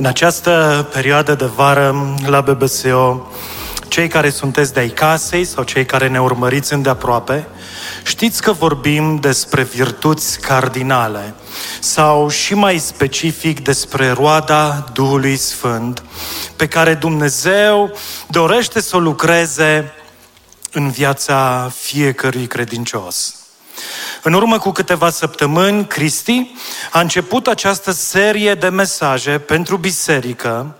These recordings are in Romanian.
În această perioadă de vară la BBSO, cei care sunteți de ai casei sau cei care ne urmăriți îndeaproape, știți că vorbim despre virtuți cardinale sau și mai specific despre roada Duhului Sfânt pe care Dumnezeu dorește să o lucreze în viața fiecărui credincios. În urmă cu câteva săptămâni, Cristi a început această serie de mesaje pentru biserică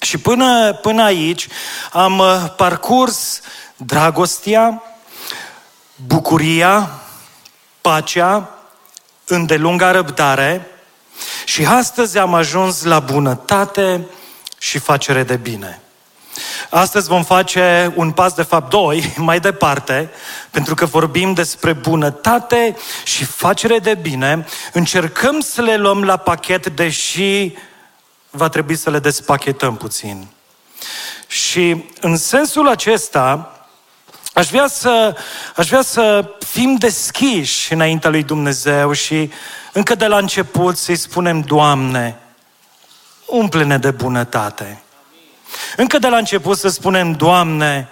și până, până aici am uh, parcurs dragostea, bucuria, pacea, îndelunga răbdare și astăzi am ajuns la bunătate și facere de bine. Astăzi vom face un pas, de fapt, doi, mai departe, pentru că vorbim despre bunătate și facere de bine. Încercăm să le luăm la pachet, deși va trebui să le despachetăm puțin. Și în sensul acesta, aș vrea să, aș vrea să fim deschiși înaintea lui Dumnezeu și încă de la început să-i spunem, Doamne, umple-ne de bunătate. Încă de la început să spunem, Doamne,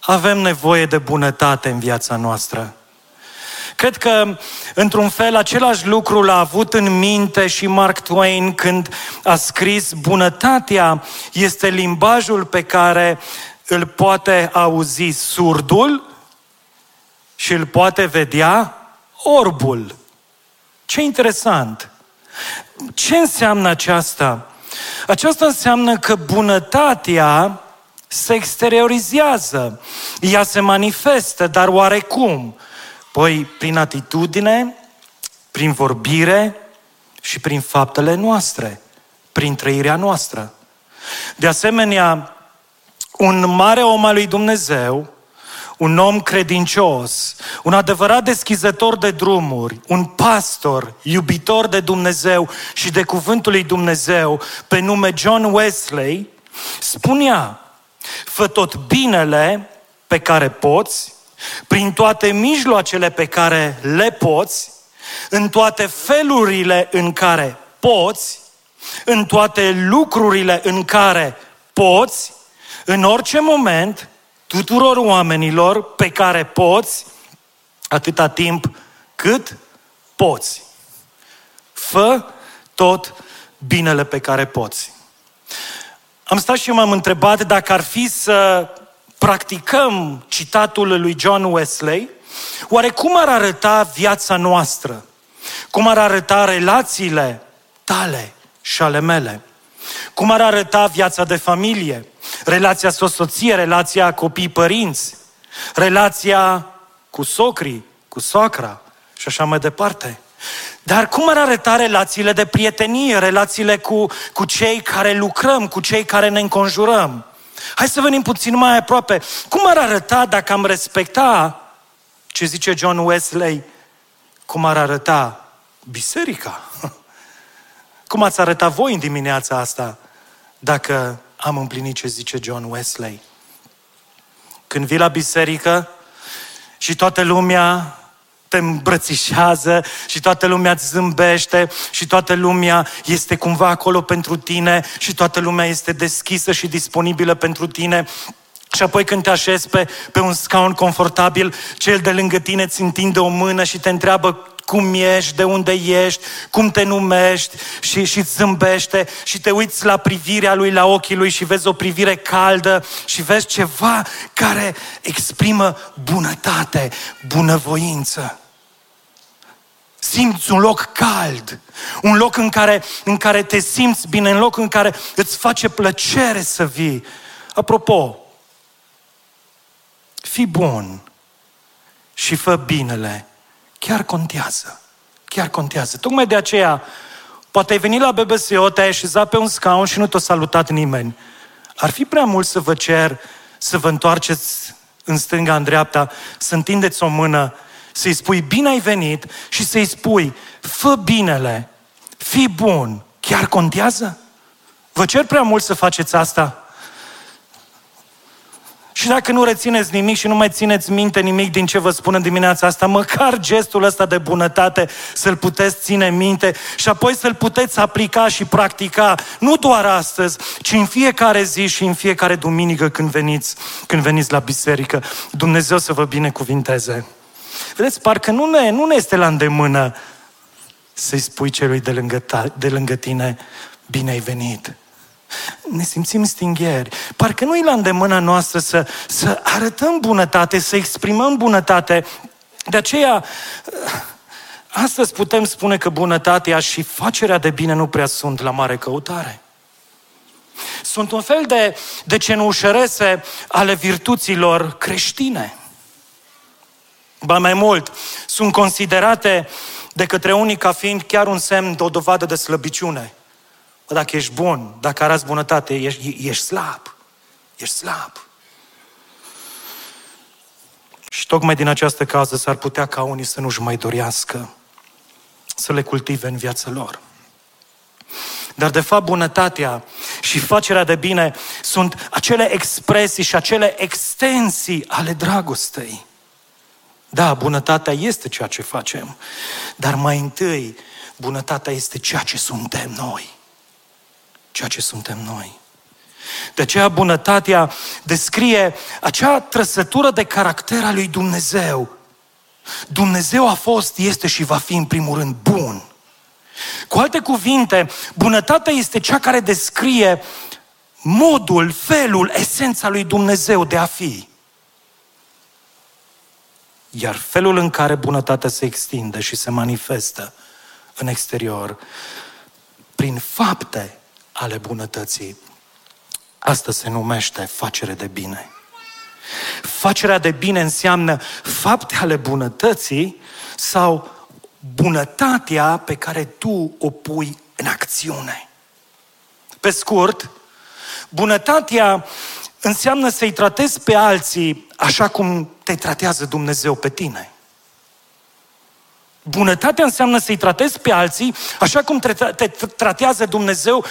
avem nevoie de bunătate în viața noastră. Cred că, într-un fel, același lucru l-a avut în minte și Mark Twain când a scris Bunătatea este limbajul pe care îl poate auzi surdul și îl poate vedea orbul. Ce interesant! Ce înseamnă aceasta? Aceasta înseamnă că bunătatea se exteriorizează, ea se manifestă, dar oarecum? Păi prin atitudine, prin vorbire și prin faptele noastre, prin trăirea noastră. De asemenea, un mare om al lui Dumnezeu, un om credincios, un adevărat deschizător de drumuri, un pastor, iubitor de Dumnezeu și de cuvântul lui Dumnezeu, pe nume John Wesley, spunea, fă tot binele pe care poți, prin toate mijloacele pe care le poți, în toate felurile în care poți, în toate lucrurile în care poți, în orice moment, tuturor oamenilor pe care poți, atâta timp cât poți. Fă tot binele pe care poți. Am stat și m-am întrebat dacă ar fi să practicăm citatul lui John Wesley, oare cum ar arăta viața noastră? Cum ar arăta relațiile tale și ale mele? Cum ar arăta viața de familie? relația soție, relația copii-părinți, relația cu socrii, cu soacra și așa mai departe. Dar cum ar arăta relațiile de prietenie, relațiile cu, cu cei care lucrăm, cu cei care ne înconjurăm? Hai să venim puțin mai aproape. Cum ar arăta dacă am respecta ce zice John Wesley? Cum ar arăta biserica? Cum ați arăta voi în dimineața asta dacă am împlinit ce zice John Wesley. Când vii la biserică și toată lumea te îmbrățișează și toată lumea îți zâmbește și toată lumea este cumva acolo pentru tine și toată lumea este deschisă și disponibilă pentru tine. Și apoi când te așezi pe, pe un scaun confortabil, cel de lângă tine îți întinde o mână și te întreabă cum ești, de unde ești, cum te numești și, și zâmbește și te uiți la privirea lui, la ochii lui și vezi o privire caldă și vezi ceva care exprimă bunătate, bunăvoință. Simți un loc cald, un loc în care, în care te simți bine, un loc în care îți face plăcere să vii. Apropo, fii bun și fă binele chiar contează. Chiar contează. Tocmai de aceea, Poate ai venit la BBSO, te-ai așezat pe un scaun și nu te-a salutat nimeni. Ar fi prea mult să vă cer să vă întoarceți în stânga, în dreapta, să întindeți o mână, să-i spui bine ai venit și să-i spui fă binele, fii bun, chiar contează? Vă cer prea mult să faceți asta? Și dacă nu rețineți nimic și nu mai țineți minte nimic din ce vă spun în dimineața asta, măcar gestul ăsta de bunătate să-l puteți ține minte și apoi să-l puteți aplica și practica, nu doar astăzi, ci în fiecare zi și în fiecare duminică când veniți, când veniți la biserică. Dumnezeu să vă binecuvinteze. Vedeți, parcă nu ne, nu ne este la îndemână să-i spui celui de lângă, ta, de lângă tine, bine ai venit ne simțim stingheri. Parcă nu e la îndemâna noastră să, să arătăm bunătate, să exprimăm bunătate. De aceea, astăzi putem spune că bunătatea și facerea de bine nu prea sunt la mare căutare. Sunt un fel de, de cenușărese ale virtuților creștine. Ba mai mult, sunt considerate de către unii ca fiind chiar un semn de o dovadă de slăbiciune. Bă, dacă ești bun, dacă arăți bunătate, ești, ești slab. Ești slab. Și tocmai din această cauză s-ar putea ca unii să nu-și mai dorească să le cultive în viața lor. Dar de fapt bunătatea și facerea de bine sunt acele expresii și acele extensii ale dragostei. Da, bunătatea este ceea ce facem, dar mai întâi bunătatea este ceea ce suntem noi ceea ce suntem noi. De aceea bunătatea descrie acea trăsătură de caracter al lui Dumnezeu. Dumnezeu a fost, este și va fi în primul rând bun. Cu alte cuvinte, bunătatea este cea care descrie modul, felul, esența lui Dumnezeu de a fi. Iar felul în care bunătatea se extinde și se manifestă în exterior, prin fapte ale bunătății. Asta se numește facere de bine. Facerea de bine înseamnă fapte ale bunătății sau bunătatea pe care tu o pui în acțiune. Pe scurt, bunătatea înseamnă să-i tratezi pe alții așa cum te tratează Dumnezeu pe tine. Bunătatea înseamnă să-i tratezi pe alții așa cum te, te tratează Dumnezeu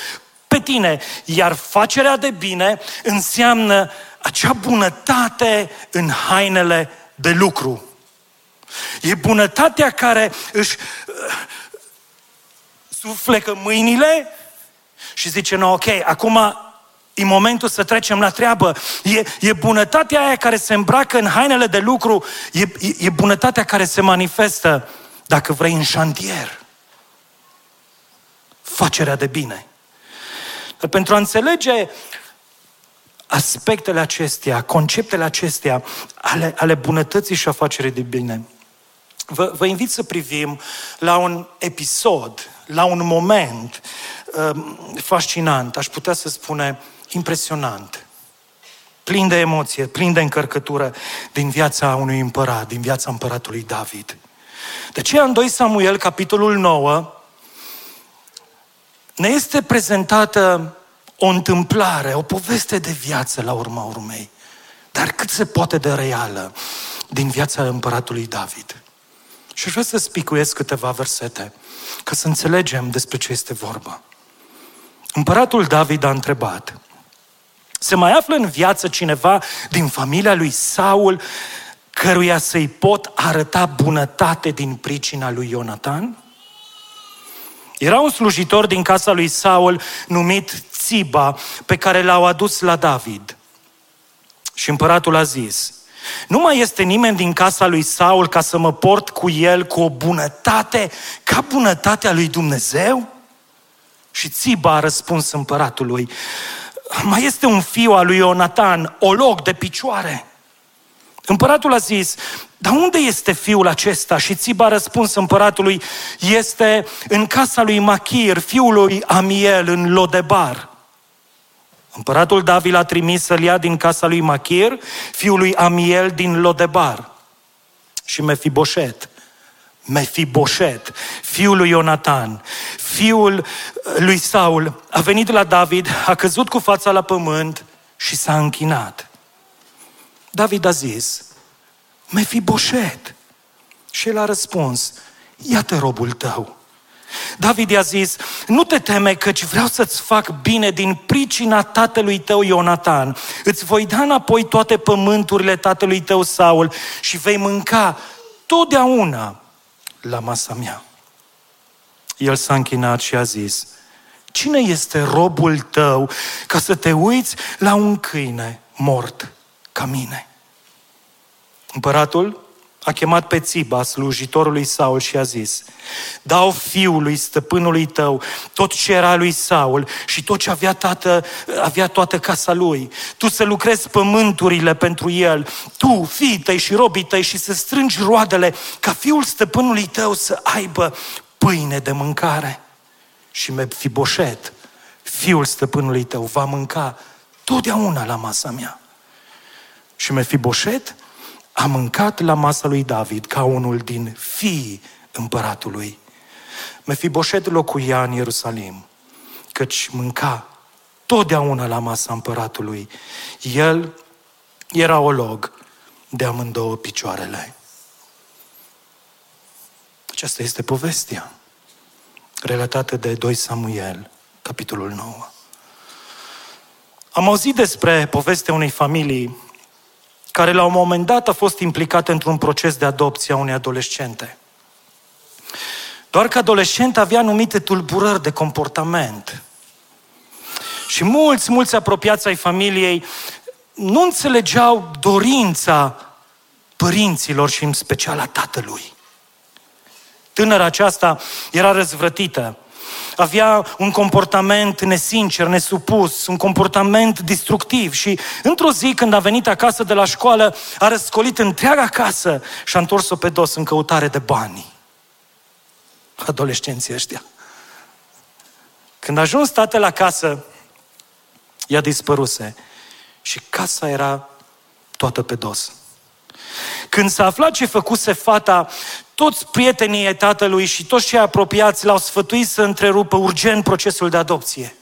pe tine. Iar facerea de bine înseamnă acea bunătate în hainele de lucru. E bunătatea care își uh, suflecă mâinile și zice, no, ok, acum e momentul să trecem la treabă. E, e bunătatea aia care se îmbracă în hainele de lucru, e, e, e bunătatea care se manifestă, dacă vrei, în șantier. Facerea de bine. Dar pentru a înțelege aspectele acestea, conceptele acestea ale, ale bunătății și afacerii de bine, vă, vă invit să privim la un episod, la un moment um, fascinant, aș putea să spune impresionant, plin de emoție, plin de încărcătură din viața unui împărat, din viața împăratului David. De aceea în 2 Samuel, capitolul 9, ne este prezentată o întâmplare, o poveste de viață la urma urmei, dar cât se poate de reală din viața împăratului David. Și aș vrea să spicuiesc câteva versete, ca să înțelegem despre ce este vorba. Împăratul David a întrebat, se mai află în viață cineva din familia lui Saul căruia să-i pot arăta bunătate din pricina lui Ionatan? Era un slujitor din casa lui Saul numit Țiba, pe care l-au adus la David. Și împăratul a zis, nu mai este nimeni din casa lui Saul ca să mă port cu el cu o bunătate ca bunătatea lui Dumnezeu? Și Țiba a răspuns împăratului, mai este un fiu al lui Ionatan, o loc de picioare. Împăratul a zis, dar unde este fiul acesta? Și Țiba a răspuns împăratului, este în casa lui Machir, fiul lui Amiel, în Lodebar. Împăratul David l-a trimis să-l ia din casa lui Machir, fiul lui Amiel din Lodebar. Și Mefiboset, Mefiboset, fiul lui Ionatan, fiul lui Saul, a venit la David, a căzut cu fața la pământ și s-a închinat. David a zis, Mefiboset. Și el a răspuns, iată robul tău. David i-a zis, nu te teme căci vreau să-ți fac bine din pricina tatălui tău Ionatan. Îți voi da înapoi toate pământurile tatălui tău Saul și vei mânca totdeauna la masa mea. El s-a închinat și a zis, cine este robul tău ca să te uiți la un câine mort ca mine? Împăratul a chemat pe Țiba, slujitorului Saul, și a zis, dau fiului stăpânului tău tot ce era lui Saul și tot ce avea, tată, avea toată casa lui. Tu să lucrezi pământurile pentru el, tu, fii tăi și robii tăi și să strângi roadele ca fiul stăpânului tău să aibă pâine de mâncare. Și Mefiboset, fiul stăpânului tău, va mânca totdeauna la masa mea. Și Mefiboset a mâncat la masa lui David ca unul din fii împăratului. Mefiboset locuia în Ierusalim, căci mânca totdeauna la masa împăratului. El era olog de amândouă picioarele. Aceasta este povestea relatată de 2 Samuel, capitolul 9. Am auzit despre povestea unei familii care la un moment dat a fost implicat într-un proces de adopție a unei adolescente. Doar că adolescent avea anumite tulburări de comportament. Și mulți, mulți apropiați ai familiei nu înțelegeau dorința părinților și în special a tatălui. Tânăra aceasta era răzvrătită, avea un comportament nesincer, nesupus, un comportament destructiv și într-o zi când a venit acasă de la școală, a răscolit întreaga casă și a întors-o pe dos în căutare de bani. Adolescenții ăștia. Când a ajuns tatăl acasă, ea dispăruse și casa era toată pe dos. Când s-a aflat ce făcuse fata, toți prietenii tatălui și toți cei apropiați l-au sfătuit să întrerupă urgent procesul de adopție.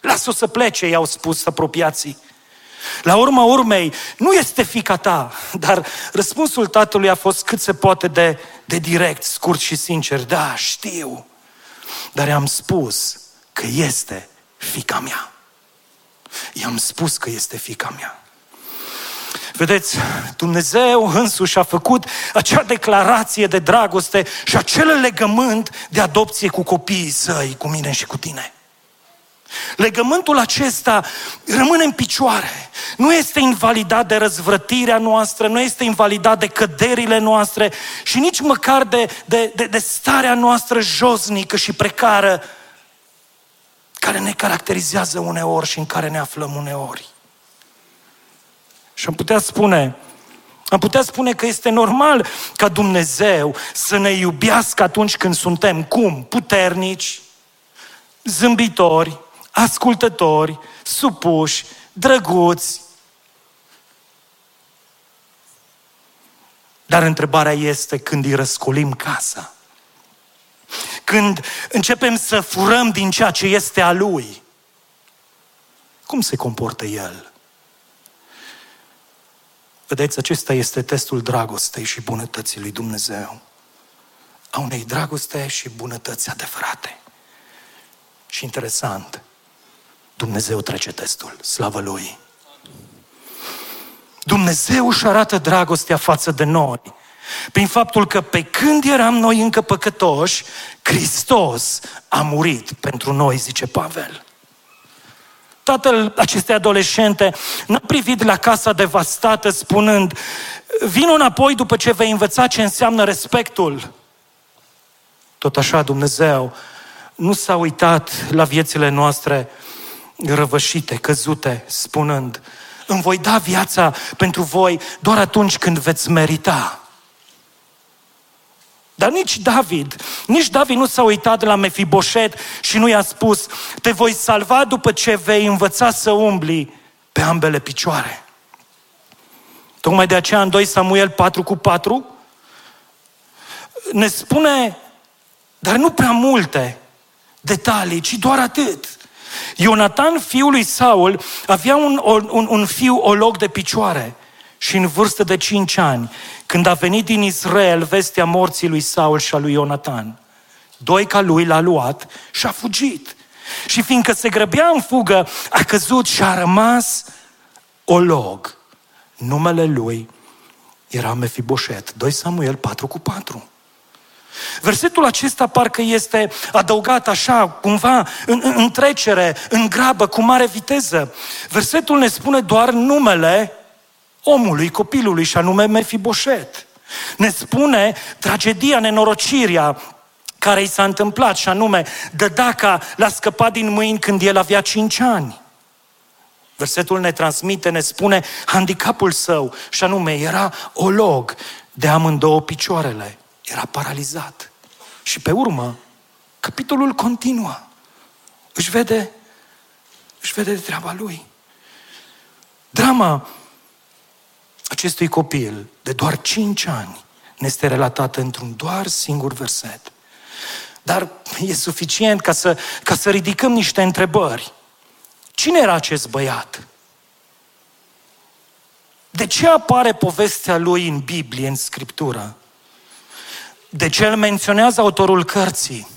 Lasă-o să plece, i-au spus apropiații. La urma urmei, nu este fica ta, dar răspunsul tatălui a fost cât se poate de, de direct, scurt și sincer. Da, știu, dar i-am spus că este fica mea. I-am spus că este fica mea. Vedeți, Dumnezeu însuși a făcut acea declarație de dragoste și acel legământ de adopție cu copiii săi, cu mine și cu tine. Legământul acesta rămâne în picioare. Nu este invalidat de răzvrătirea noastră, nu este invalidat de căderile noastre și nici măcar de, de, de, de starea noastră josnică și precară care ne caracterizează uneori și în care ne aflăm uneori. Și am putea spune, am putea spune că este normal ca Dumnezeu să ne iubească atunci când suntem cum? Puternici, zâmbitori, ascultători, supuși, drăguți. Dar întrebarea este când îi răscolim casa. Când începem să furăm din ceea ce este a Lui. Cum se comportă El? Vedeți, acesta este testul dragostei și bunătății lui Dumnezeu. A unei dragoste și bunătăți adevărate. Și interesant, Dumnezeu trece testul, slavă Lui. Dumnezeu își arată dragostea față de noi prin faptul că pe când eram noi încă păcătoși, Hristos a murit pentru noi, zice Pavel. Tatăl acestei adolescente n-a privit la casa devastată spunând, vin înapoi după ce vei învăța ce înseamnă respectul. Tot așa Dumnezeu nu s-a uitat la viețile noastre răvășite, căzute, spunând, îmi voi da viața pentru voi doar atunci când veți merita. Dar nici David, nici David nu s-a uitat la Mefiboset și nu i-a spus, te voi salva după ce vei învăța să umbli pe ambele picioare. Tocmai de aceea în 2 Samuel 4 cu 4, ne spune, dar nu prea multe detalii, ci doar atât. Ionatan, fiul lui Saul, avea un, un, un fiu olog de picioare și în vârstă de cinci ani, când a venit din Israel vestea morții lui Saul și a lui Ionatan. Doi ca lui l-a luat și a fugit. Și fiindcă se grăbea în fugă, a căzut și a rămas olog. Numele lui era Mefiboset. 2 Samuel 4 cu 4. Versetul acesta parcă este adăugat așa, cumva, în, în, în trecere, în grabă, cu mare viteză. Versetul ne spune doar numele omului, copilului, și anume Mefiboset. Ne spune tragedia, nenorocirea care i s-a întâmplat, și anume, Dădaca l-a scăpat din mâini când el avea cinci ani. Versetul ne transmite, ne spune handicapul său, și anume, era olog de amândouă picioarele. Era paralizat. Și pe urmă, capitolul continuă. Își vede, își vede de treaba lui. Drama acestui copil de doar 5 ani ne este relatată într-un doar singur verset. Dar e suficient ca să, ca să ridicăm niște întrebări. Cine era acest băiat? De ce apare povestea lui în Biblie, în Scriptură? De ce îl menționează autorul cărții?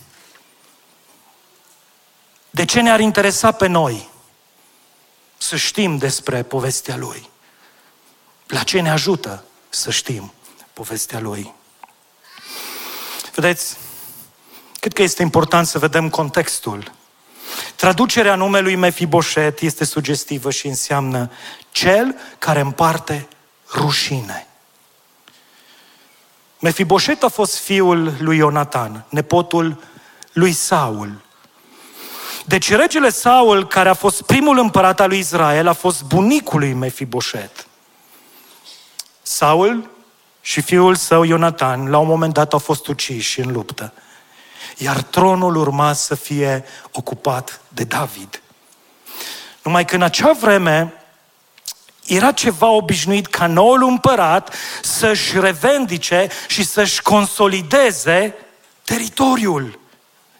De ce ne-ar interesa pe noi să știm despre povestea lui? La ce ne ajută să știm povestea lui? Vedeți, cred că este important să vedem contextul. Traducerea numelui Mefiboset este sugestivă și înseamnă cel care împarte rușine. Mefiboset a fost fiul lui Ionatan, nepotul lui Saul. Deci regele Saul, care a fost primul împărat al lui Israel, a fost bunicul lui Mefiboset. Saul și fiul său Ionatan, la un moment dat, au fost uciși în luptă. Iar tronul urma să fie ocupat de David. Numai că în acea vreme era ceva obișnuit ca noul împărat să-și revendice și să-și consolideze teritoriul,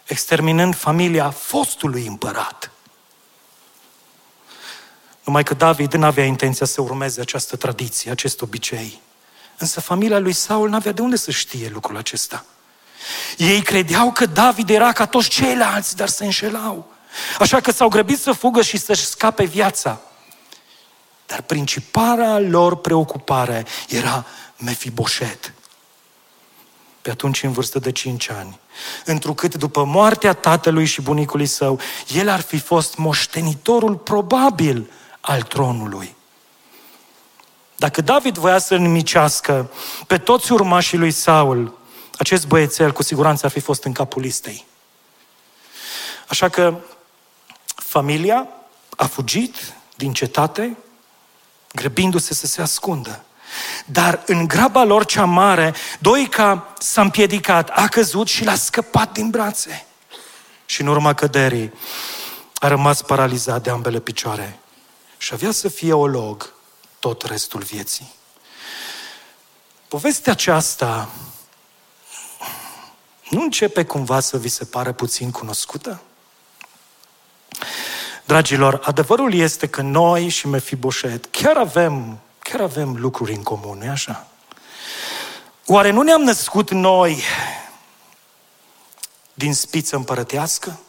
exterminând familia fostului împărat. Numai că David nu avea intenția să urmeze această tradiție, acest obicei. Însă familia lui Saul nu avea de unde să știe lucrul acesta. Ei credeau că David era ca toți ceilalți, dar se înșelau. Așa că s-au grăbit să fugă și să-și scape viața. Dar principala lor preocupare era Mefiboset. Pe atunci în vârstă de 5 ani. Întrucât după moartea tatălui și bunicului său, el ar fi fost moștenitorul probabil al tronului. Dacă David voia să nimicească pe toți urmașii lui Saul, acest băiețel cu siguranță ar fi fost în capul listei. Așa că familia a fugit din cetate, grăbindu-se să se ascundă. Dar în graba lor cea mare, Doica s-a împiedicat, a căzut și l-a scăpat din brațe. Și în urma căderii a rămas paralizat de ambele picioare și avea să fie olog tot restul vieții. Povestea aceasta nu începe cumva să vi se pară puțin cunoscută? Dragilor, adevărul este că noi și Mefiboset chiar avem, chiar avem lucruri în comun, nu așa? Oare nu ne-am născut noi din spiță împărătească?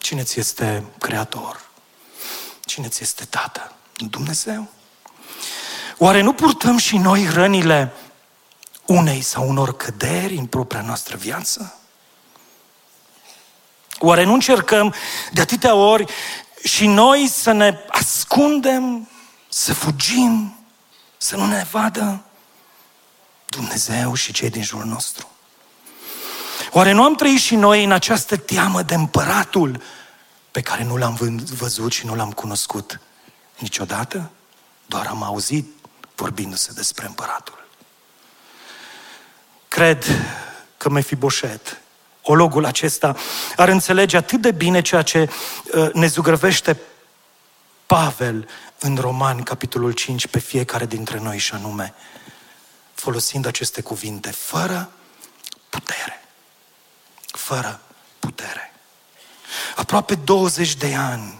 Cine ți este creator? Cine ți este tată? Dumnezeu? Oare nu purtăm și noi rănile unei sau unor căderi în propria noastră viață? Oare nu încercăm de atâtea ori și noi să ne ascundem, să fugim, să nu ne vadă Dumnezeu și cei din jurul nostru? Oare nu am trăit și noi în această teamă de împăratul pe care nu l-am văzut și nu l-am cunoscut niciodată? Doar am auzit vorbindu-se despre împăratul. Cred că Mefiboset ologul acesta ar înțelege atât de bine ceea ce uh, ne zugrăvește Pavel în Romani, capitolul 5, pe fiecare dintre noi și anume. folosind aceste cuvinte, fără putere. Fără putere. Aproape 20 de ani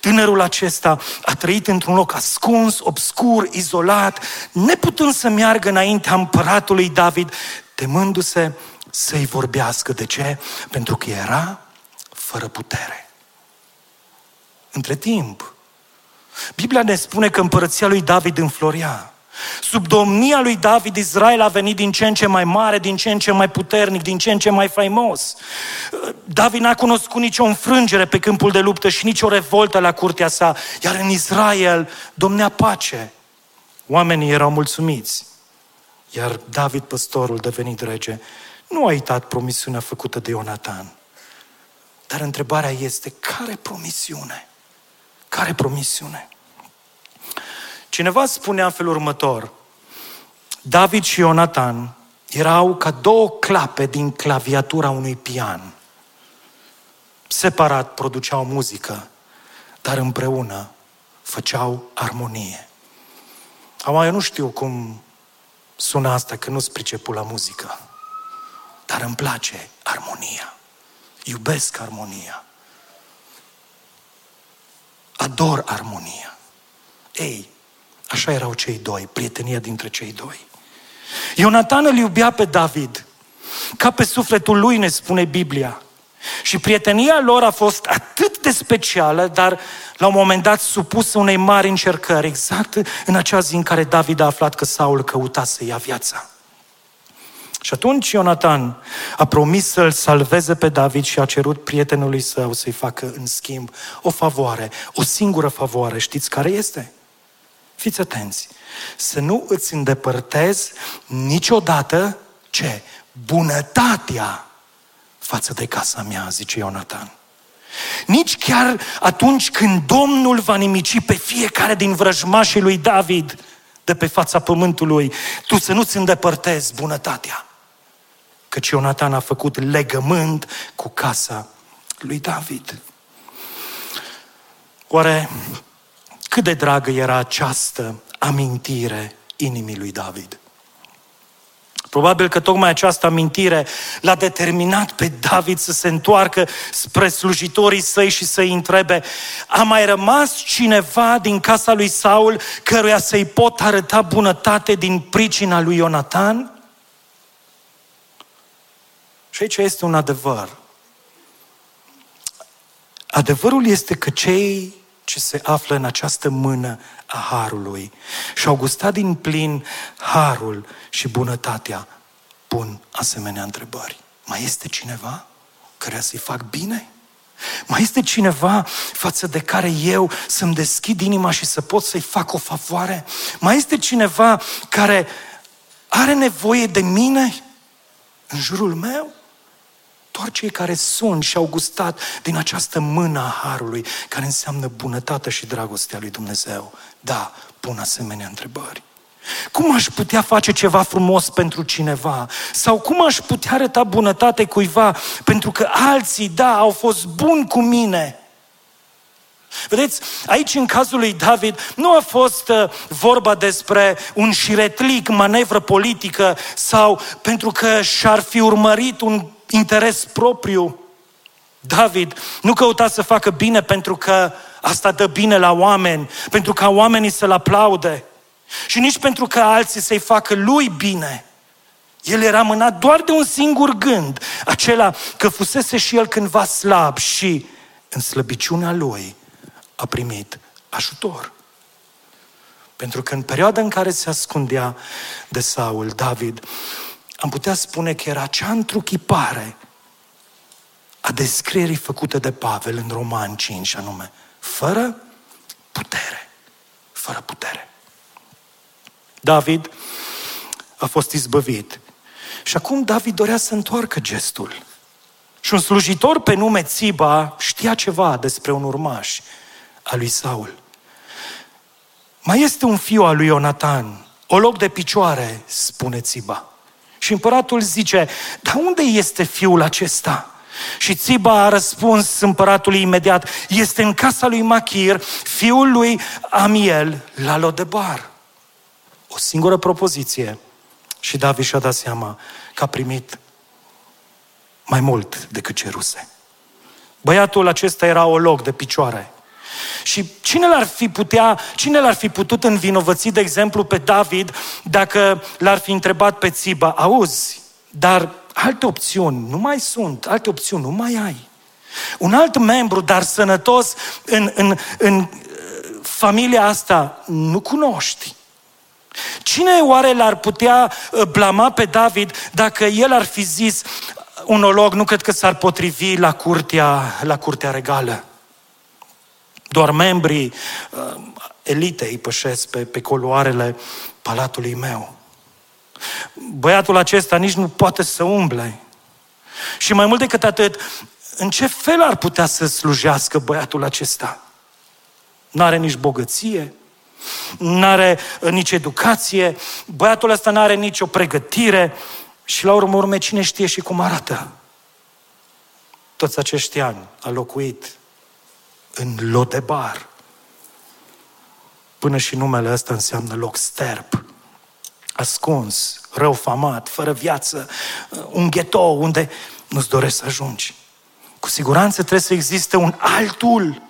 Tânărul acesta a trăit într-un loc ascuns, obscur, izolat, neputând să meargă înaintea împăratului David, temându-se să-i vorbească. De ce? Pentru că era fără putere. Între timp, Biblia ne spune că împărăția lui David înflorea. Sub domnia lui David, Israel a venit din ce în ce mai mare, din ce în ce mai puternic, din ce în ce mai faimos. David n-a cunoscut nicio înfrângere pe câmpul de luptă și nicio revoltă la curtea sa, iar în Israel domnea pace. Oamenii erau mulțumiți. Iar David, păstorul devenit rege, nu a uitat promisiunea făcută de Ionatan. Dar întrebarea este, care promisiune? Care promisiune? Cineva spunea în felul următor, David și Ionatan erau ca două clape din claviatura unui pian. Separat produceau muzică, dar împreună făceau armonie. Acum eu nu știu cum sună asta, că nu-ți pricepul la muzică. Dar îmi place armonia. Iubesc armonia. Ador armonia. Ei, Așa erau cei doi, prietenia dintre cei doi. Ionatan îl iubea pe David, ca pe sufletul lui ne spune Biblia. Și prietenia lor a fost atât de specială, dar la un moment dat supusă unei mari încercări, exact în acea zi în care David a aflat că Saul căuta să ia viața. Și atunci Ionatan a promis să-l salveze pe David și a cerut prietenului său să-i facă în schimb o favoare, o singură favoare. Știți care este? Fiți atenți. Să nu îți îndepărtezi niciodată ce? Bunătatea față de casa mea, zice Ionatan. Nici chiar atunci când Domnul va nimici pe fiecare din vrăjmașii lui David de pe fața pământului, tu să nu-ți îndepărtezi bunătatea. Căci Ionatan a făcut legământ cu casa lui David. Oare cât de dragă era această amintire inimii lui David. Probabil că tocmai această amintire l-a determinat pe David să se întoarcă spre slujitorii săi și să-i întrebe a mai rămas cineva din casa lui Saul căruia să-i pot arăta bunătate din pricina lui Ionatan? Și aici este un adevăr. Adevărul este că cei ce se află în această mână a Harului și au gustat din plin Harul și bunătatea, pun asemenea întrebări. Mai este cineva care să-i fac bine? Mai este cineva față de care eu să-mi deschid inima și să pot să-i fac o favoare? Mai este cineva care are nevoie de mine în jurul meu? Doar cei care sunt și au gustat din această mână a Harului, care înseamnă bunătatea și dragostea lui Dumnezeu. Da, pun asemenea întrebări. Cum aș putea face ceva frumos pentru cineva? Sau cum aș putea arăta bunătate cuiva pentru că alții, da, au fost buni cu mine? Vedeți, aici în cazul lui David nu a fost uh, vorba despre un șiretlic, manevră politică sau pentru că și-ar fi urmărit un interes propriu. David nu căuta să facă bine pentru că asta dă bine la oameni, pentru ca oamenii să-l aplaude și nici pentru că alții să-i facă lui bine. El era mânat doar de un singur gând, acela că fusese și el cândva slab și în slăbiciunea lui a primit ajutor. Pentru că în perioada în care se ascundea de Saul, David am putea spune că era cea întruchipare a descrierii făcute de Pavel în Roman 5, anume, fără putere. Fără putere. David a fost izbăvit. Și acum David dorea să întoarcă gestul. Și un slujitor pe nume Țiba știa ceva despre un urmaș al lui Saul. Mai este un fiu al lui Ionatan, o loc de picioare, spune Țiba. Și împăratul zice, dar unde este fiul acesta? Și Țiba a răspuns împăratului imediat, este în casa lui Machir, fiul lui Amiel, la Lodebar. O singură propoziție Și David și-a dat seama că a primit mai mult decât ceruse. Băiatul acesta era o loc de picioare. Și cine l-ar fi putea, cine l-ar fi putut învinovăți, de exemplu, pe David, dacă l-ar fi întrebat pe Țiba, auzi, dar alte opțiuni nu mai sunt, alte opțiuni nu mai ai. Un alt membru, dar sănătos în, în, în uh, familia asta, nu cunoști. Cine oare l-ar putea uh, blama pe David dacă el ar fi zis, un olog nu cred că s-ar potrivi la curtea, la curtea regală. Doar membrii uh, elitei pășesc pe, pe coloarele palatului meu. Băiatul acesta nici nu poate să umble. Și mai mult decât atât, în ce fel ar putea să slujească băiatul acesta? N-are nici bogăție, n-are uh, nici educație, băiatul ăsta n-are nicio pregătire și la urmă urme cine știe și cum arată. Toți acești ani a locuit în Lodebar. Până și numele ăsta înseamnă loc sterp, ascuns, rău famat, fără viață, uh, un ghetou unde nu-ți dorești să ajungi. Cu siguranță trebuie să existe un altul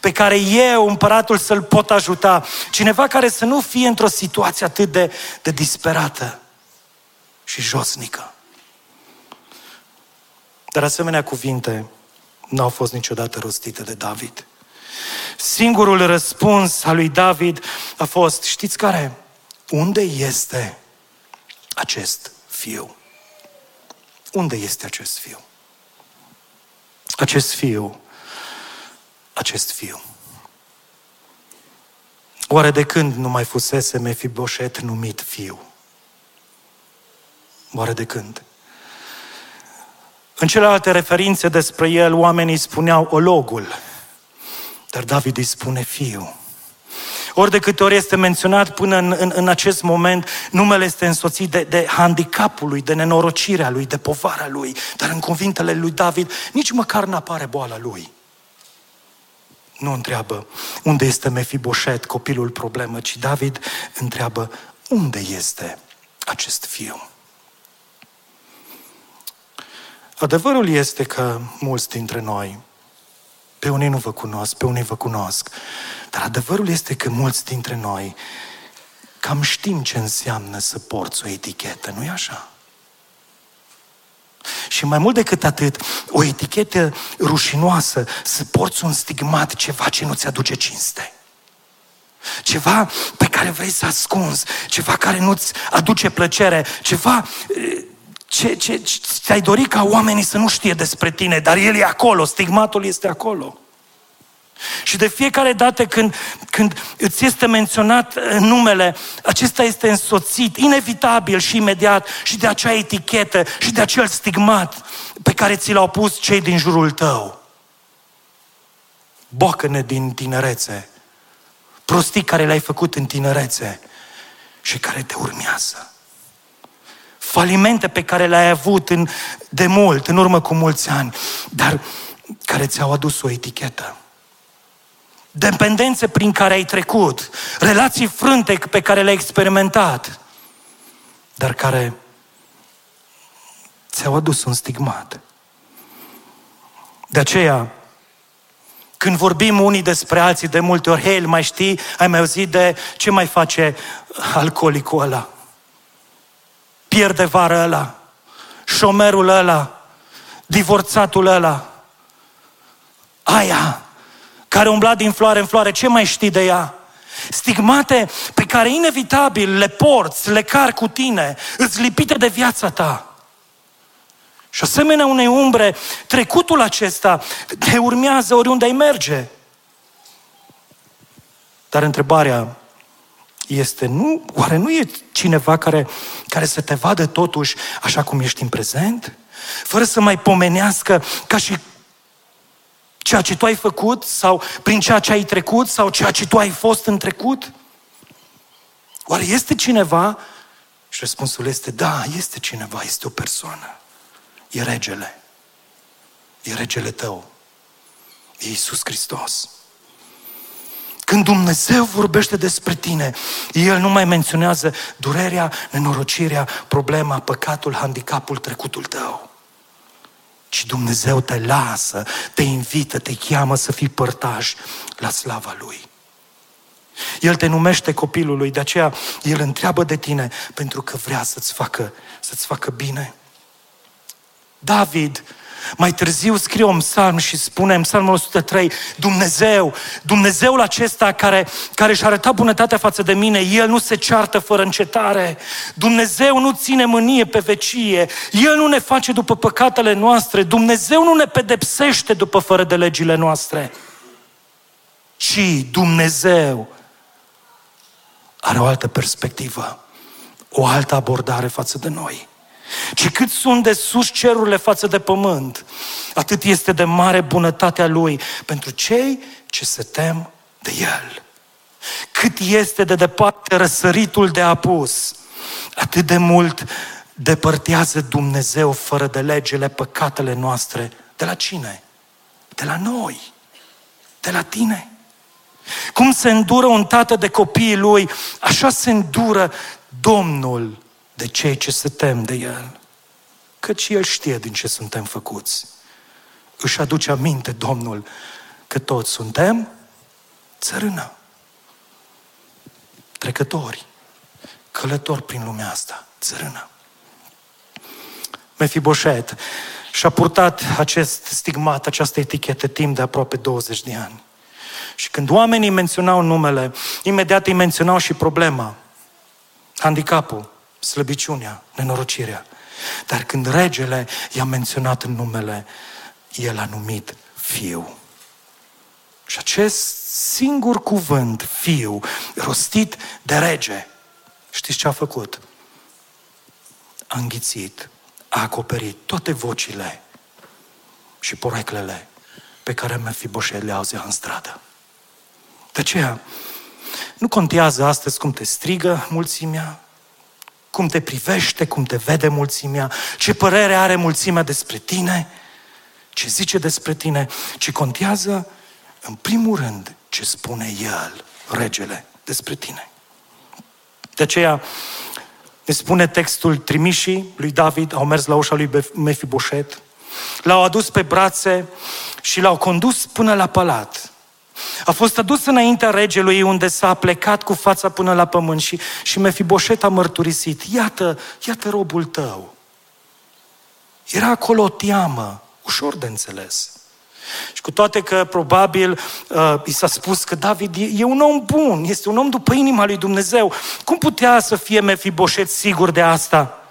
pe care eu, împăratul, să-l pot ajuta. Cineva care să nu fie într-o situație atât de, de disperată și josnică. Dar asemenea cuvinte nu au fost niciodată rostite de David. Singurul răspuns al lui David a fost, știți care? Unde este acest fiu? Unde este acest fiu? Acest fiu, acest fiu. Oare de când nu mai fusese Mefiboset numit fiu? Oare de când? În celelalte referințe despre el, oamenii spuneau ologul, dar David îi spune fiu. Ori de câte ori este menționat până în, în, în acest moment, numele este însoțit de, de handicapul lui, de nenorocirea lui, de povara lui. Dar în cuvintele lui David, nici măcar nu apare boala lui. Nu întreabă unde este Mefiboset, copilul problemă, ci David întreabă unde este acest fiu. Adevărul este că mulți dintre noi, pe unii nu vă cunosc, pe unii vă cunosc, dar adevărul este că mulți dintre noi cam știm ce înseamnă să porți o etichetă, nu-i așa? Și mai mult decât atât, o etichetă rușinoasă, să porți un stigmat, ceva ce nu-ți aduce cinste. Ceva pe care vrei să ascunzi, ceva care nu-ți aduce plăcere, ceva ce, ce, ce ți-ai dorit ca oamenii să nu știe despre tine, dar el e acolo, stigmatul este acolo. Și de fiecare dată când, când îți este menționat uh, numele, acesta este însoțit, inevitabil și imediat, și de acea etichetă și de acel stigmat pe care ți l-au pus cei din jurul tău. Bocăne din tinerețe, prostii care le-ai făcut în tinerețe și care te urmează falimente pe care le-ai avut în, de mult, în urmă cu mulți ani, dar care ți-au adus o etichetă. Dependențe prin care ai trecut, relații frânte pe care le-ai experimentat, dar care ți-au adus un stigmat. De aceea, când vorbim unii despre alții de multe ori, hei, mai știi, ai mai auzit de ce mai face alcoolicul ăla? Pierde vară ăla, șomerul ăla, divorțatul ăla, aia care umbla din floare în floare, ce mai știi de ea? Stigmate pe care inevitabil le porți, le car cu tine, îți lipite de viața ta. Și asemenea unei umbre, trecutul acesta te urmează oriunde ai merge. Dar întrebarea este, nu, oare nu e cineva care, care să te vadă totuși așa cum ești în prezent? Fără să mai pomenească ca și ceea ce tu ai făcut sau prin ceea ce ai trecut sau ceea ce tu ai fost în trecut? Oare este cineva? Și răspunsul este, da, este cineva, este o persoană. E regele. E regele tău. E Iisus Hristos Când Dumnezeu vorbește despre tine, El nu mai menționează durerea, nenorocirea, problema, păcatul, handicapul, trecutul tău. Ci Dumnezeu te lasă, te invită, te cheamă să fii părtaș la slava Lui. El te numește copilul lui, de aceea El întreabă de tine pentru că vrea să-ți facă, să-ți facă bine. David mai târziu scrie un psalm și spune în psalmul 103, Dumnezeu, Dumnezeul acesta care, care și-a arătat bunătatea față de mine, El nu se ceartă fără încetare. Dumnezeu nu ține mânie pe vecie. El nu ne face după păcatele noastre. Dumnezeu nu ne pedepsește după fără de legile noastre. Ci Dumnezeu are o altă perspectivă, o altă abordare față de noi. Ci cât sunt de sus cerurile față de pământ, atât este de mare bunătatea Lui pentru cei ce se tem de El. Cât este de departe răsăritul de apus, atât de mult depărtează Dumnezeu fără de legele păcatele noastre. De la cine? De la noi. De la tine. Cum se îndură un tată de copiii lui, așa se îndură Domnul de cei ce se tem de El. Căci El știe din ce suntem făcuți. Își aduce aminte Domnul că toți suntem țărână. Trecători, călători prin lumea asta, țărână. Mefiboset și-a purtat acest stigmat, această etichetă timp de aproape 20 de ani. Și când oamenii menționau numele, imediat îi menționau și problema, handicapul, slăbiciunea, nenorocirea. Dar când regele i-a menționat în numele, el a numit fiu. Și acest singur cuvânt, fiu, rostit de rege, știți ce a făcut? A înghițit, a acoperit toate vocile și poreclele pe care Mefiboset le auzea în stradă. De aceea, nu contează astăzi cum te strigă mulțimea, cum te privește, cum te vede mulțimea, ce părere are mulțimea despre tine, ce zice despre tine, ci contează, în primul rând, ce spune El, regele, despre tine. De aceea, ne spune textul trimișii lui David, au mers la ușa lui Mefiboset, l-au adus pe brațe și l-au condus până la palat. A fost adus înaintea regelui unde s-a plecat cu fața până la pământ și, și Mefiboset a mărturisit, iată, iată robul tău. Era acolo o teamă, ușor de înțeles. Și cu toate că probabil uh, i s-a spus că David e, e un om bun, este un om după inima lui Dumnezeu, cum putea să fie Mefiboset sigur de asta?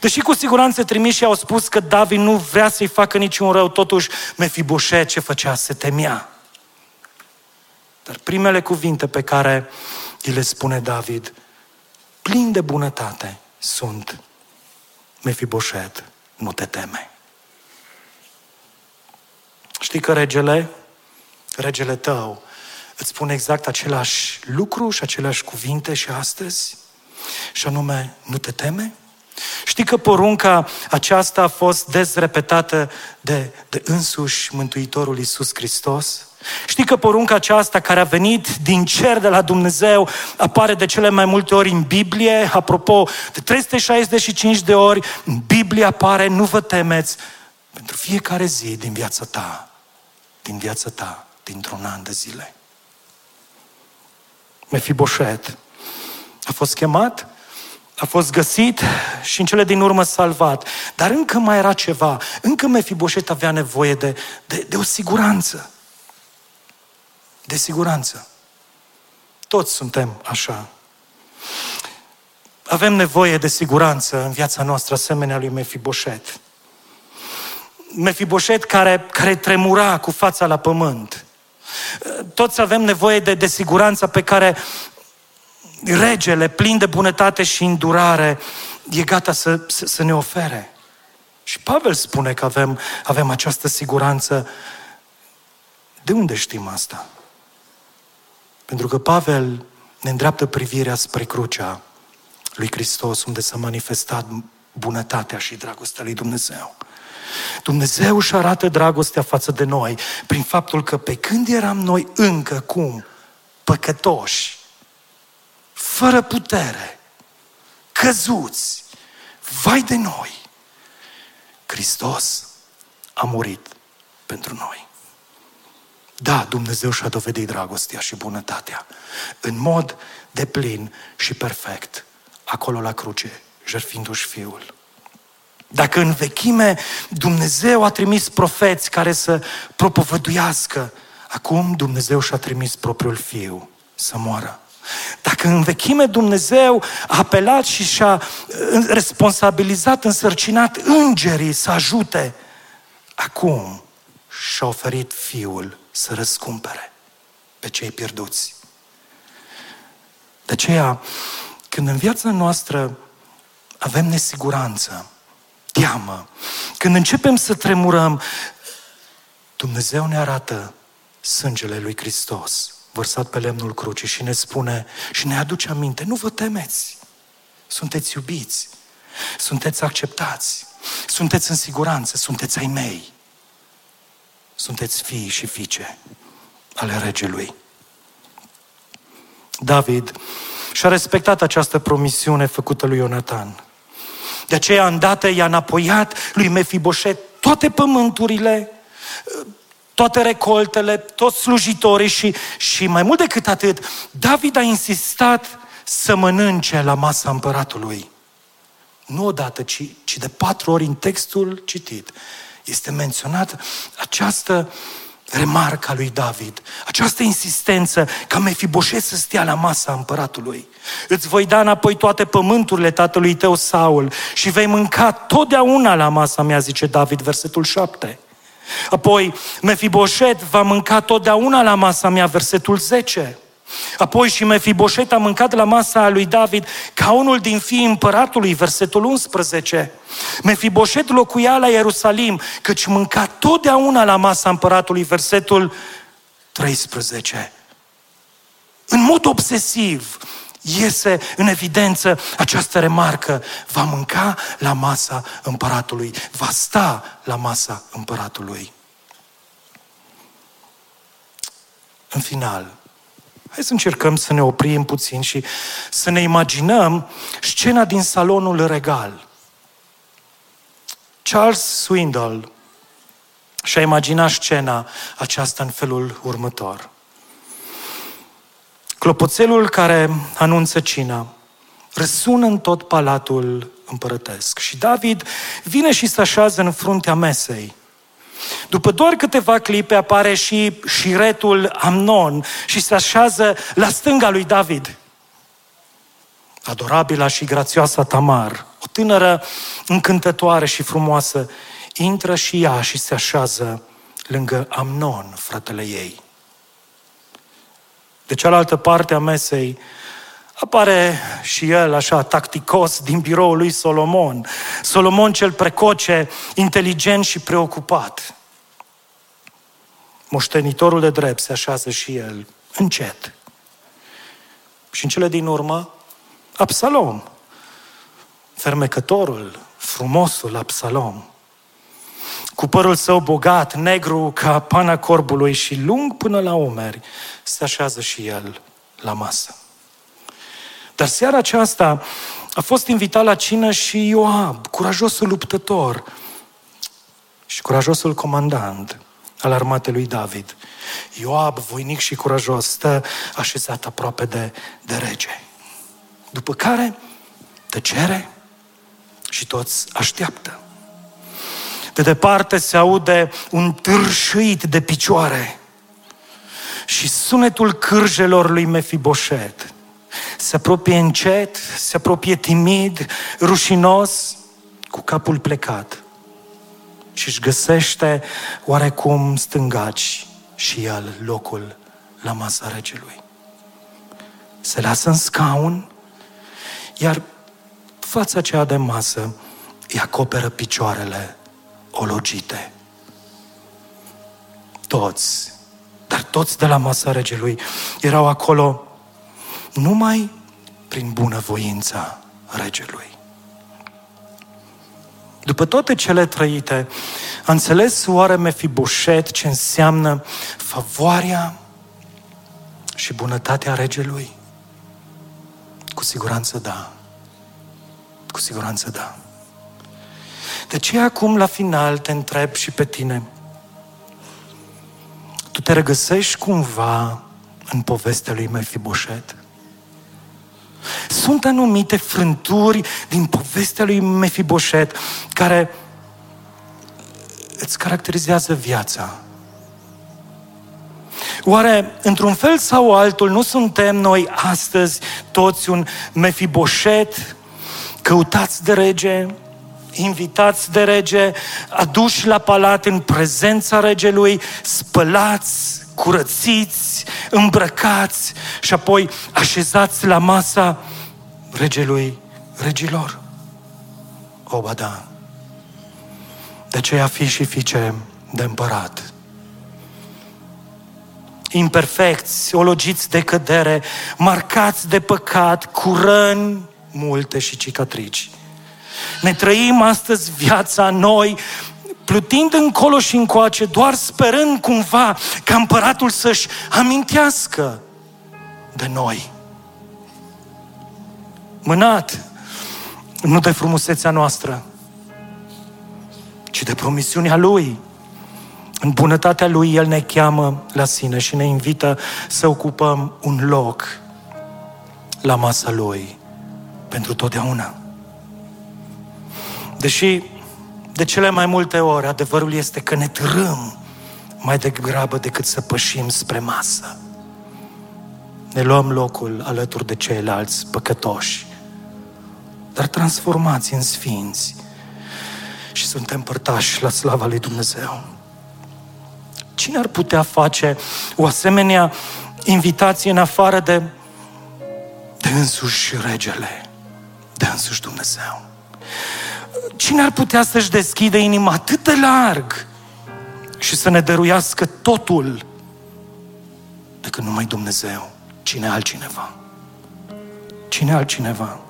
Deși cu siguranță trimișii au spus că David nu vrea să-i facă niciun rău, totuși Mefiboset ce făcea? Se temea. Dar primele cuvinte pe care îi le spune David, plin de bunătate, sunt Mefiboset, nu te teme. Știi că regele, regele tău, îți spune exact același lucru și aceleași cuvinte și astăzi? Și anume, nu te teme? Știi că porunca aceasta a fost dezrepetată de, de însuși Mântuitorul Iisus Hristos? Știi că porunca aceasta care a venit din cer de la Dumnezeu apare de cele mai multe ori în Biblie, apropo, de 365 de ori în Biblie apare, nu vă temeți, pentru fiecare zi din viața ta, din viața ta, dintr-un an de zile. Mefiboset a fost chemat, a fost găsit și în cele din urmă salvat. Dar încă mai era ceva. Încă Mefiboset avea nevoie de, de, de o siguranță de siguranță. Toți suntem așa. Avem nevoie de siguranță în viața noastră, asemenea lui Mefiboset. Mefiboset care, care tremura cu fața la pământ. Toți avem nevoie de, de siguranța pe care regele, plin de bunătate și îndurare, e gata să, să, să ne ofere. Și Pavel spune că avem, avem această siguranță. De unde știm asta? Pentru că Pavel ne îndreaptă privirea spre crucea lui Hristos, unde s-a manifestat bunătatea și dragostea lui Dumnezeu. Dumnezeu își arată dragostea față de noi prin faptul că pe când eram noi încă cum? păcătoși, fără putere, căzuți, vai de noi, Hristos a murit pentru noi. Da, Dumnezeu și-a dovedit dragostea și bunătatea în mod deplin și perfect, acolo la cruce, jertfindu-și Fiul. Dacă în vechime Dumnezeu a trimis profeți care să propovăduiască, acum Dumnezeu și-a trimis propriul Fiu să moară. Dacă în vechime Dumnezeu a apelat și și-a uh, responsabilizat, însărcinat îngerii să ajute, acum și-a oferit Fiul să răscumpere pe cei pierduți. De aceea, când în viața noastră avem nesiguranță, teamă, când începem să tremurăm, Dumnezeu ne arată sângele lui Hristos vărsat pe lemnul crucii și ne spune și ne aduce aminte, nu vă temeți, sunteți iubiți, sunteți acceptați, sunteți în siguranță, sunteți ai mei, sunteți fii și fiice ale regelui. David și-a respectat această promisiune făcută lui Ionatan. De aceea, îndată i-a înapoiat lui Mefiboset toate pământurile, toate recoltele, toți slujitorii și, și mai mult decât atât, David a insistat să mănânce la masa împăratului. Nu odată, ci, ci de patru ori în textul citit. Este menționat această remarca lui David, această insistență ca Mefiboset să stea la masa împăratului. Îți voi da înapoi toate pământurile tatălui tău Saul și vei mânca totdeauna la masa mea, zice David, versetul 7. Apoi, Mefiboset va mânca totdeauna la masa mea, versetul 10. Apoi și Mefiboset a mâncat la masa lui David ca unul din fiii împăratului, versetul 11. Mefiboset locuia la Ierusalim, căci mânca totdeauna la masa împăratului, versetul 13. În mod obsesiv, iese în evidență această remarcă. Va mânca la masa împăratului, va sta la masa împăratului. În final, hai să încercăm să ne oprim puțin și să ne imaginăm scena din salonul regal. Charles Swindoll și-a imaginat scena aceasta în felul următor. Clopoțelul care anunță cina răsună în tot palatul împărătesc. Și David vine și se așează în fruntea mesei. După doar câteva clipe apare și șiretul Amnon și se așează la stânga lui David. Adorabila și grațioasa Tamar, o tânără încântătoare și frumoasă, intră și ea și se așează lângă Amnon, fratele ei. De cealaltă parte a mesei apare și el așa tacticos din biroul lui Solomon. Solomon cel precoce, inteligent și preocupat. Moștenitorul de drept se așează și el, încet. Și în cele din urmă, Absalom, fermecătorul, frumosul Absalom, cu părul său bogat, negru ca pana corbului și lung până la umeri, se așează și el la masă. Dar seara aceasta a fost invitat la cină și Ioab, curajosul luptător și curajosul comandant al armatei lui David. Ioab, voinic și curajos, stă așezat aproape de, de rege. După care tăcere și toți așteaptă. De departe se aude un târșuit de picioare și sunetul cârjelor lui Mefiboset. Se apropie încet, se apropie timid, rușinos, cu capul plecat și își găsește oarecum stângaci și el locul la masa regelui. Se lasă în scaun, iar fața aceea de masă îi acoperă picioarele ologite. Toți, dar toți de la masa regelui erau acolo numai prin bunăvoința regelui. După toate cele trăite, a înțeles oare Mefiboset ce înseamnă favoarea și bunătatea regelui? Cu siguranță da. Cu siguranță da. De ce acum la final te întreb și pe tine? Tu te regăsești cumva în povestea lui Mefiboset? Sunt anumite frânturi din povestea lui Mefiboset care îți caracterizează viața. Oare, într-un fel sau altul, nu suntem noi astăzi toți un Mefiboset, căutați de rege, invitați de rege, aduși la palat în prezența regelui, spălați, curățiți, îmbrăcați și apoi așezați la masa regelui regilor. O, ba da. De aceea fi și fiice de împărat. Imperfecți, ologiți de cădere, marcați de păcat, cu răni multe și cicatrici. Ne trăim astăzi viața noi, plutind încolo și încoace, doar sperând cumva ca împăratul să-și amintească de noi. Mânat, nu de frumusețea noastră, ci de promisiunea Lui. În bunătatea Lui, El ne cheamă la sine și ne invită să ocupăm un loc la masa Lui pentru totdeauna. Deși de cele mai multe ori adevărul este că ne trâm mai degrabă decât să pășim spre masă. Ne luăm locul alături de ceilalți păcătoși, dar transformați în sfinți și suntem părtași la slava lui Dumnezeu. Cine ar putea face o asemenea invitație în afară de, de însuși regele, de însuși Dumnezeu? Cine ar putea să-și deschidă inima atât de larg și să ne dăruiască totul decât numai Dumnezeu? Cine altcineva? Cine altcineva?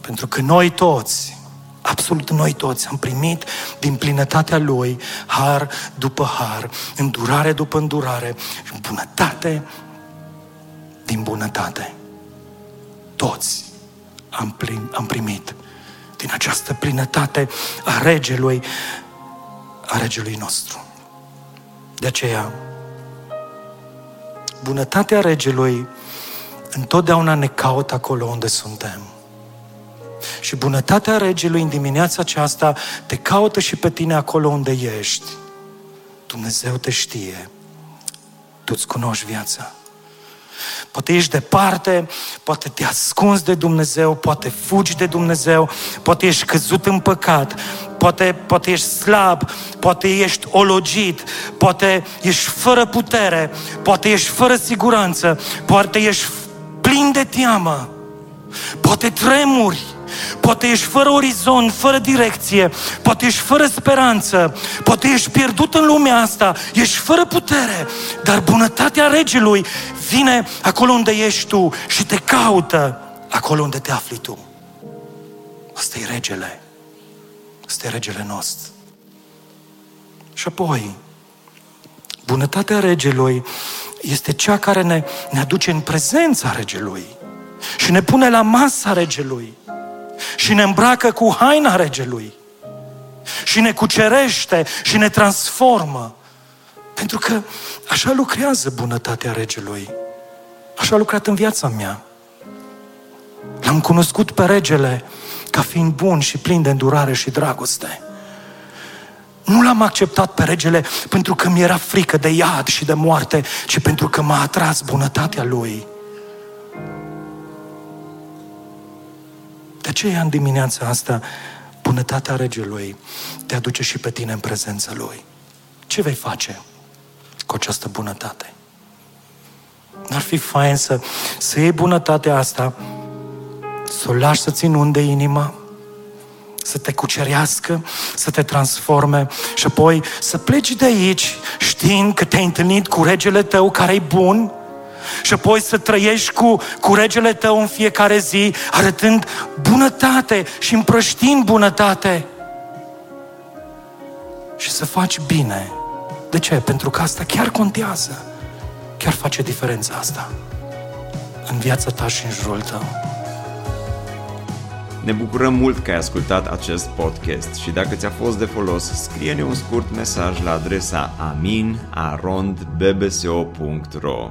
Pentru că noi toți, absolut noi toți, am primit din plinătatea Lui har după har, îndurare după îndurare și bunătate din bunătate. Toți am, plin, am primit din această plinătate a regelui, a regelui nostru. De aceea, bunătatea regelui întotdeauna ne caută acolo unde suntem. Și bunătatea regelui în dimineața aceasta te caută și pe tine acolo unde ești. Dumnezeu te știe. Tu îți cunoști viața. Poate ești departe, poate te ascunzi de Dumnezeu, poate fugi de Dumnezeu, poate ești căzut în păcat, poate, poate ești slab, poate ești ologit, poate ești fără putere, poate ești fără siguranță, poate ești plin de teamă, poate tremuri, Poate ești fără orizont, fără direcție, poate ești fără speranță, poate ești pierdut în lumea asta, ești fără putere, dar bunătatea regelui vine acolo unde ești tu și te caută acolo unde te afli tu. Asta e regele. Asta e regele nostru. Și apoi, bunătatea regelui este cea care ne, ne aduce în prezența regelui și ne pune la masa regelui și ne îmbracă cu haina regelui și ne cucerește și ne transformă. Pentru că așa lucrează bunătatea regelui. Așa a lucrat în viața mea. L-am cunoscut pe regele ca fiind bun și plin de îndurare și dragoste. Nu l-am acceptat pe regele pentru că mi era frică de iad și de moarte, ci pentru că m-a atras bunătatea lui. Aceea în dimineața asta bunătatea regelui te aduce și pe tine în prezența lui. Ce vei face cu această bunătate? N-ar fi fain să, să iei bunătatea asta, să o lași să-ți inunde inima, să te cucerească, să te transforme și apoi să pleci de aici știind că te-ai întâlnit cu regele tău care e bun și apoi să trăiești cu, cu regele tău în fiecare zi, arătând bunătate și împrăștind bunătate. Și să faci bine. De ce? Pentru că asta chiar contează. chiar face diferența asta în viața ta și în jurul tău. Ne bucurăm mult că ai ascultat acest podcast și dacă ți-a fost de folos, scrie-ne un scurt mesaj la adresa aminarondbbso.ro